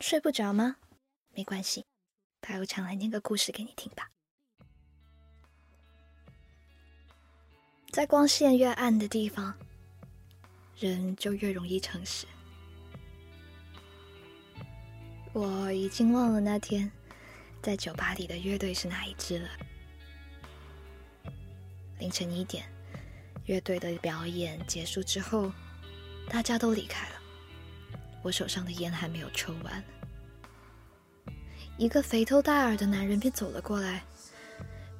睡不着吗？没关系，白无常来念个故事给你听吧。在光线越暗的地方，人就越容易诚实。我已经忘了那天在酒吧里的乐队是哪一支了。凌晨一点，乐队的表演结束之后，大家都离开了。我手上的烟还没有抽完，一个肥头大耳的男人便走了过来，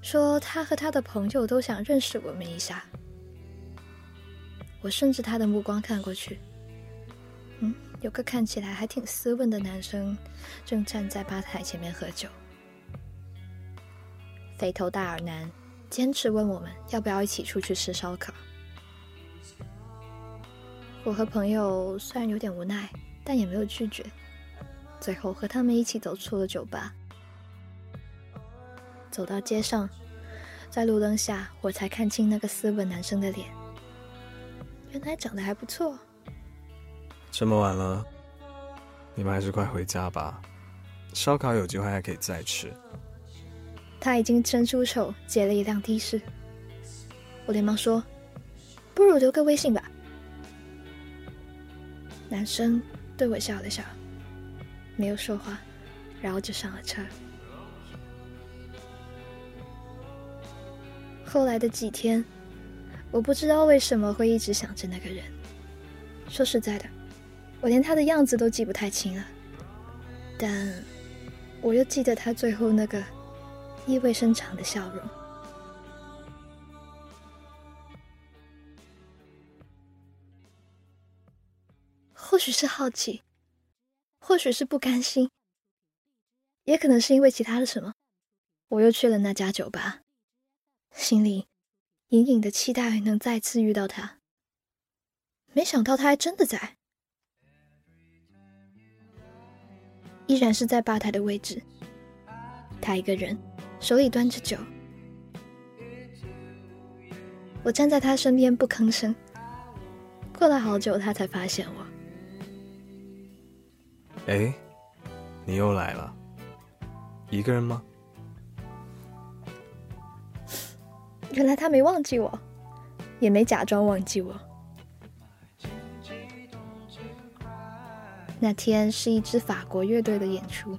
说他和他的朋友都想认识我们一下。我顺着他的目光看过去，嗯，有个看起来还挺斯文的男生正站在吧台前面喝酒。肥头大耳男。坚持问我们要不要一起出去吃烧烤。我和朋友虽然有点无奈，但也没有拒绝。最后和他们一起走出了酒吧，走到街上，在路灯下，我才看清那个斯文男生的脸，原来长得还不错。这么晚了，你们还是快回家吧，烧烤有机会还可以再吃。他已经伸出手接了一辆的士，我连忙说：“不如留个微信吧。”男生对我笑了笑，没有说话，然后就上了车。后来的几天，我不知道为什么会一直想着那个人。说实在的，我连他的样子都记不太清了，但我又记得他最后那个。意味深长的笑容，许是好奇，或许是不甘心，也可能是因为其他的什么，我又去了那家酒吧，心里隐隐的期待能再次遇到他。没想到他还真的在，依然是在吧台的位置，他一个人。手里端着酒，我站在他身边不吭声。过了好久，他才发现我。哎，你又来了，一个人吗？原来他没忘记我，也没假装忘记我。那天是一支法国乐队的演出，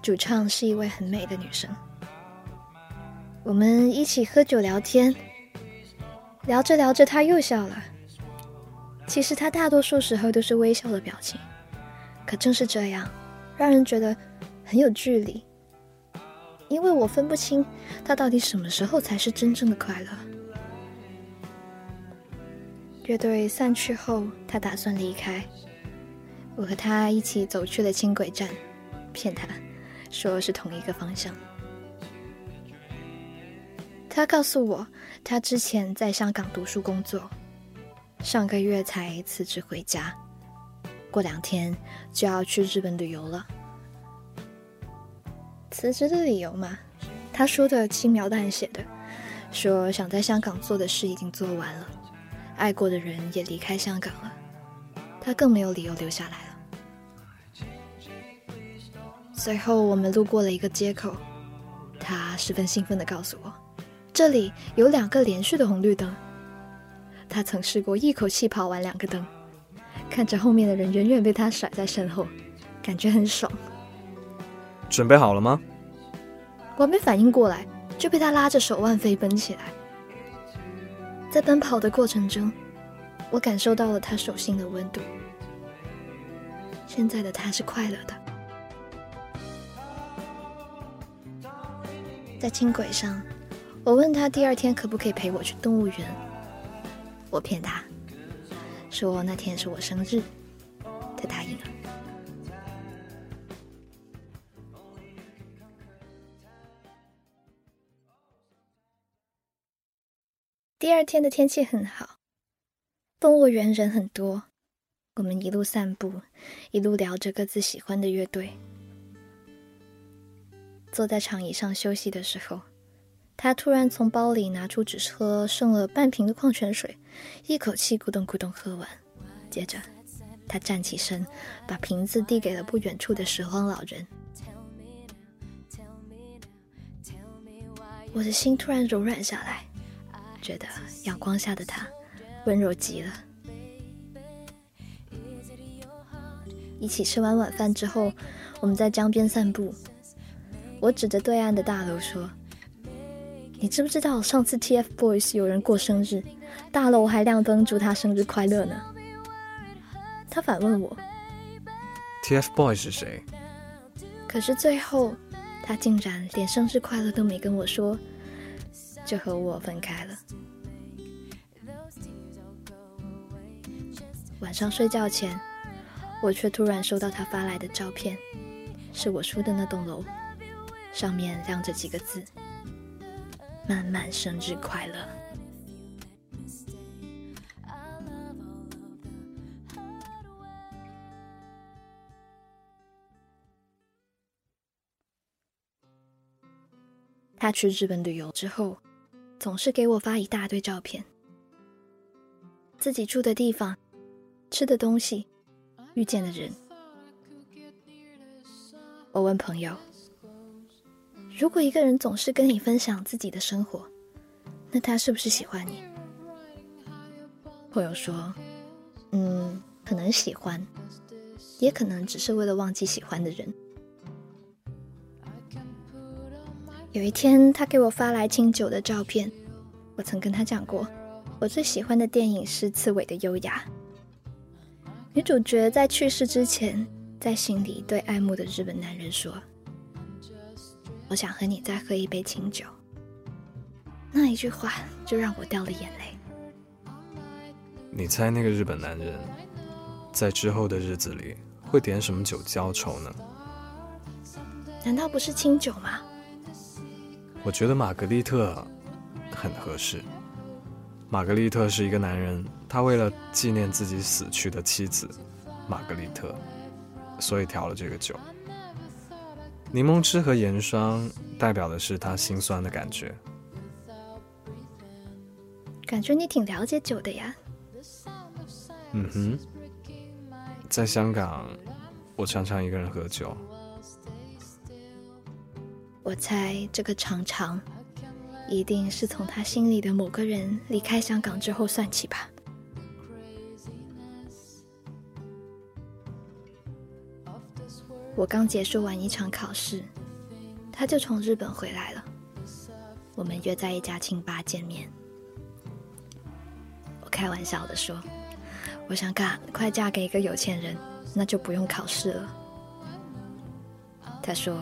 主唱是一位很美的女生。我们一起喝酒聊天，聊着聊着，他又笑了。其实他大多数时候都是微笑的表情，可正是这样，让人觉得很有距离。因为我分不清他到底什么时候才是真正的快乐。乐队散去后，他打算离开，我和他一起走去了轻轨站，骗他说是同一个方向。他告诉我，他之前在香港读书工作，上个月才辞职回家，过两天就要去日本旅游了。辞职的理由嘛，他说的轻描淡写的，说想在香港做的事已经做完了，爱过的人也离开香港了，他更没有理由留下来了。随后我们路过了一个街口，他十分兴奋地告诉我。这里有两个连续的红绿灯，他曾试过一口气跑完两个灯，看着后面的人远远被他甩在身后，感觉很爽。准备好了吗？我没反应过来，就被他拉着手腕飞奔起来。在奔跑的过程中，我感受到了他手心的温度。现在的他是快乐的，在轻轨上。我问他第二天可不可以陪我去动物园。我骗他，说那天是我生日，他答应了。第二天的天气很好，动物园人很多，我们一路散步，一路聊着各自喜欢的乐队。坐在长椅上休息的时候。他突然从包里拿出只喝剩了半瓶的矿泉水，一口气咕咚咕咚喝完，接着他站起身，把瓶子递给了不远处的拾荒老人。我的心突然柔软下来，觉得阳光下的他温柔极了。一起吃完晚饭之后，我们在江边散步。我指着对岸的大楼说：“你知不知道上次 TFBOYS 有人过生日，大楼还亮灯祝他生日快乐呢？”他反问我：“TFBOYS 是谁？”可是最后，他竟然连生日快乐都没跟我说，就和我分开了。晚上睡觉前。我却突然收到他发来的照片，是我住的那栋楼，上面亮着几个字：“慢慢生日快乐。”他去日本旅游之后，总是给我发一大堆照片，自己住的地方，吃的东西。遇见的人，我问朋友：“如果一个人总是跟你分享自己的生活，那他是不是喜欢你？”朋友说：“嗯，可能喜欢，也可能只是为了忘记喜欢的人。”有一天，他给我发来清酒的照片。我曾跟他讲过，我最喜欢的电影是《刺猬的优雅》。女主角在去世之前，在心里对爱慕的日本男人说：“我想和你再喝一杯清酒。”那一句话就让我掉了眼泪。你猜那个日本男人在之后的日子里会点什么酒浇愁呢？难道不是清酒吗？我觉得玛格丽特很合适。玛格丽特是一个男人，他为了纪念自己死去的妻子玛格丽特，所以调了这个酒。柠檬汁和盐霜代表的是他心酸的感觉。感觉你挺了解酒的呀。嗯哼，在香港，我常常一个人喝酒。我猜这个常常。一定是从他心里的某个人离开香港之后算起吧。我刚结束完一场考试，他就从日本回来了。我们约在一家清吧见面。我开玩笑的说：“我想赶快嫁给一个有钱人，那就不用考试了。”他说：“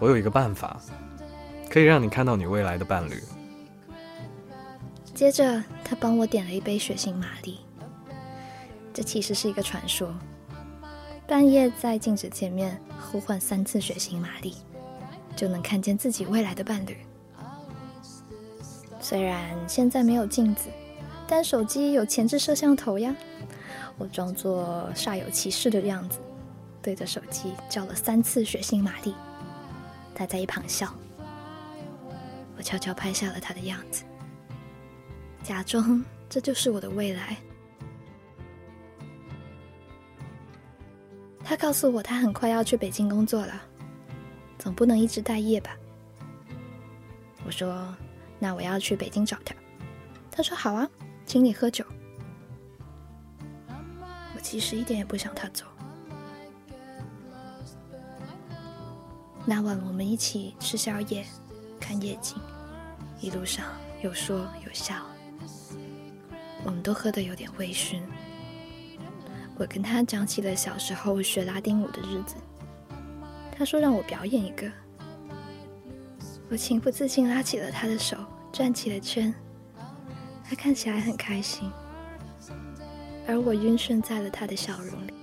我有一个办法。”可以让你看到你未来的伴侣。接着，他帮我点了一杯血腥玛丽。这其实是一个传说：半夜在镜子前面呼唤三次血腥玛丽，就能看见自己未来的伴侣。虽然现在没有镜子，但手机有前置摄像头呀。我装作煞有其事的样子，对着手机叫了三次血腥玛丽。他在一旁笑。我悄悄拍下了他的样子，假装这就是我的未来。他告诉我，他很快要去北京工作了，总不能一直待业吧？我说：“那我要去北京找他。”他说：“好啊，请你喝酒。”我其实一点也不想他走。那晚我们一起吃宵夜。看夜景，一路上有说有笑，我们都喝得有点微醺。我跟他讲起了小时候学拉丁舞的日子，他说让我表演一个，我情不自禁拉起了他的手，转起了圈。他看起来很开心，而我晕眩在了他的笑容里。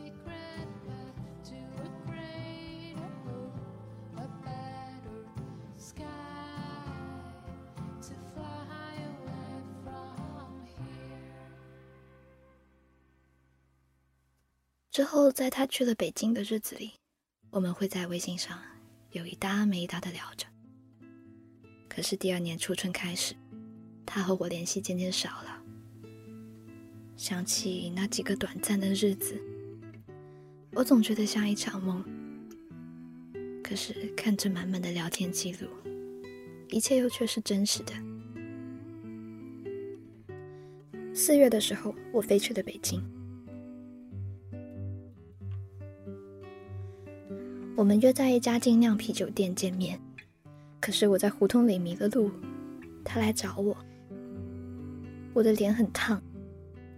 后，在他去了北京的日子里，我们会在微信上有一搭没一搭的聊着。可是第二年初春开始，他和我联系渐渐少了。想起那几个短暂的日子，我总觉得像一场梦。可是看着满满的聊天记录，一切又却是真实的。四月的时候，我飞去了北京。我们约在一家精酿啤酒店见面，可是我在胡同里迷了路，他来找我。我的脸很烫。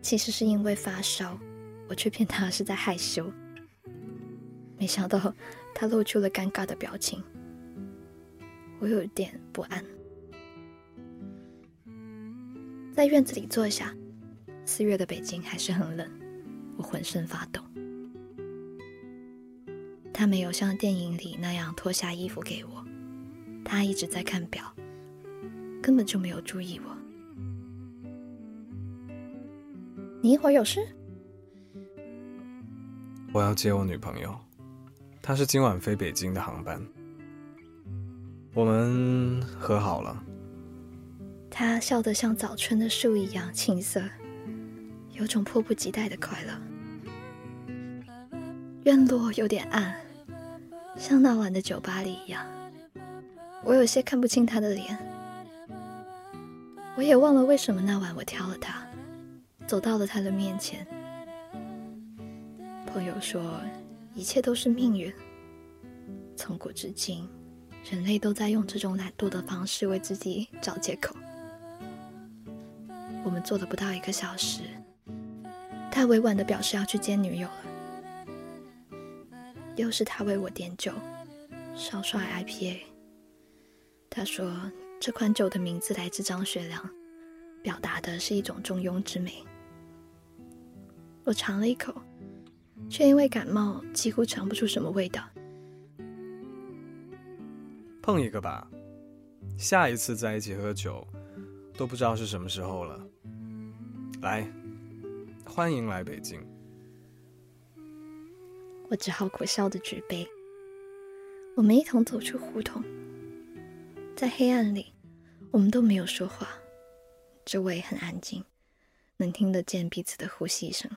其实是因为发烧，我却骗他是在害羞。没想到他露出了尴尬的表情，我有点不安。在院子里坐下，四月的北京还是很冷，我浑身发抖。他没有像电影里那样脱下衣服给我，他一直在看表，根本就没有注意我。你一会儿有事？我要接我女朋友，她是今晚飞北京的航班。我们和好了。他笑得像早春的树一样青涩，有种迫不及待的快乐。院落有点暗，像那晚的酒吧里一样。我有些看不清他的脸，我也忘了为什么那晚我挑了他。走到了他的面前。朋友说，一切都是命运。从古至今，人类都在用这种懒惰的方式为自己找借口。我们坐了不到一个小时，他委婉的表示要去接女友了。又是他为我点酒，少帅 IPA。他说，这款酒的名字来自张学良，表达的是一种中庸之美。我尝了一口，却因为感冒几乎尝不出什么味道。碰一个吧，下一次在一起喝酒，都不知道是什么时候了。来，欢迎来北京。我只好苦笑的举杯。我们一同走出胡同，在黑暗里，我们都没有说话，周围很安静，能听得见彼此的呼吸声。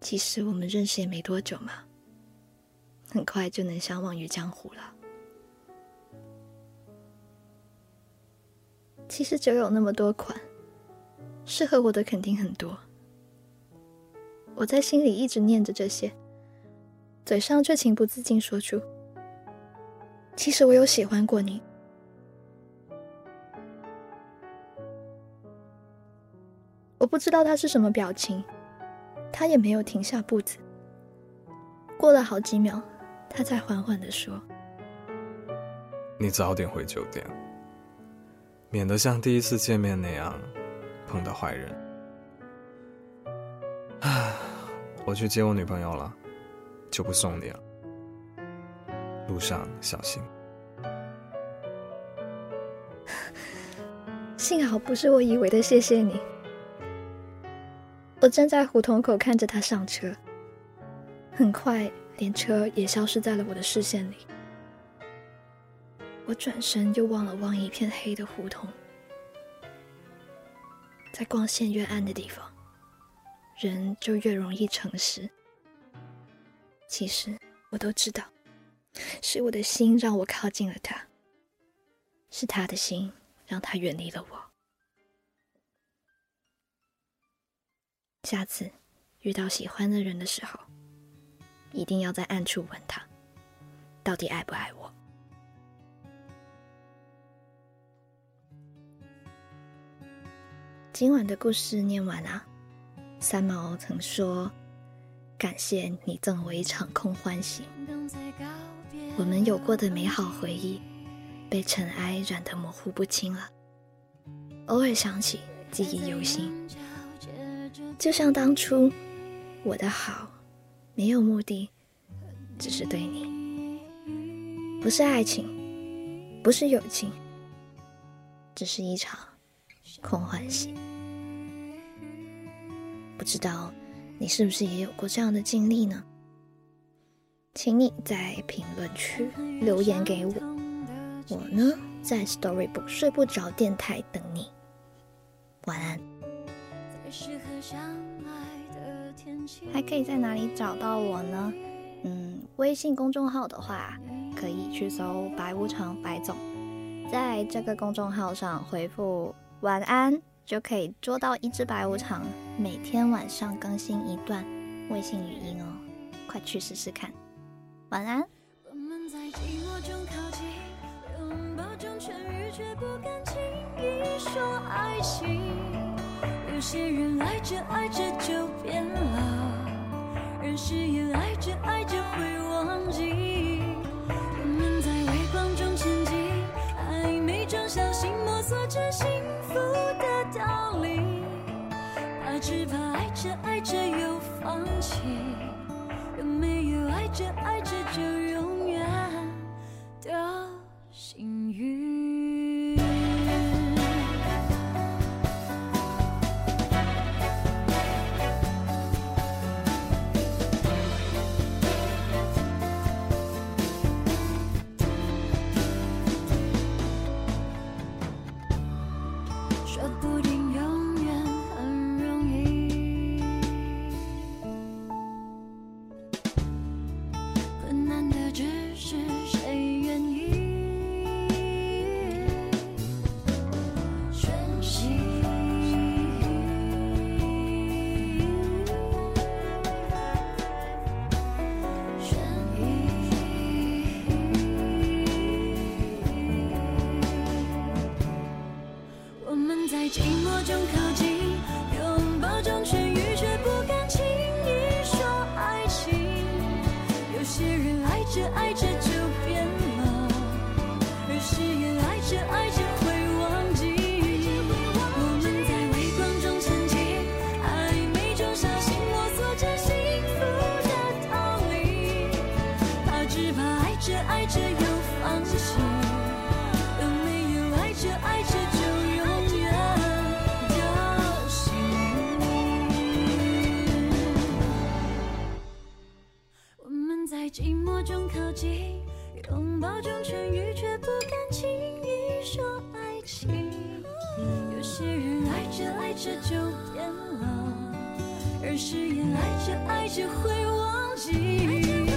其实我们认识也没多久嘛，很快就能相忘于江湖了。其实酒有那么多款，适合我的肯定很多。我在心里一直念着这些，嘴上却情不自禁说出：“其实我有喜欢过你。”我不知道他是什么表情。他也没有停下步子。过了好几秒，他才缓缓的说：“你早点回酒店，免得像第一次见面那样碰到坏人。”我去接我女朋友了，就不送你了。路上小心。幸好不是我以为的，谢谢你。我站在胡同口看着他上车，很快连车也消失在了我的视线里。我转身又望了望一片黑的胡同，在光线越暗的地方，人就越容易诚实。其实我都知道，是我的心让我靠近了他，是他的心让他远离了我。下次遇到喜欢的人的时候，一定要在暗处问他，到底爱不爱我。今晚的故事念完啦。三毛曾说：“感谢你赠我一场空欢喜。”我们有过的美好回忆，被尘埃染得模糊不清了。偶尔想起，记忆犹新。就像当初，我的好没有目的，只是对你，不是爱情，不是友情，只是一场空欢喜。不知道你是不是也有过这样的经历呢？请你在评论区留言给我，我呢在 Storybook 睡不着电台等你。晚安。还可以在哪里找到我呢？嗯，微信公众号的话，可以去搜“白无常白总”，在这个公众号上回复“晚安”，就可以捉到一只白无常。每天晚上更新一段微信语音哦，快去试试看。晚安。我们在寂寞中靠近，拥抱中痊愈，却不敢轻易说爱情。有些人爱着爱着就变了，人誓言爱着爱着会忘记。我们在微光中前进，暧昧中小心摸索着幸福的道理，只怕爱着爱着又放弃。有没有爱着爱着就永远的幸运？说不定拥抱中痊愈，却不敢轻易说爱情。有些人爱着爱着就变了，而誓言爱着爱着会忘记。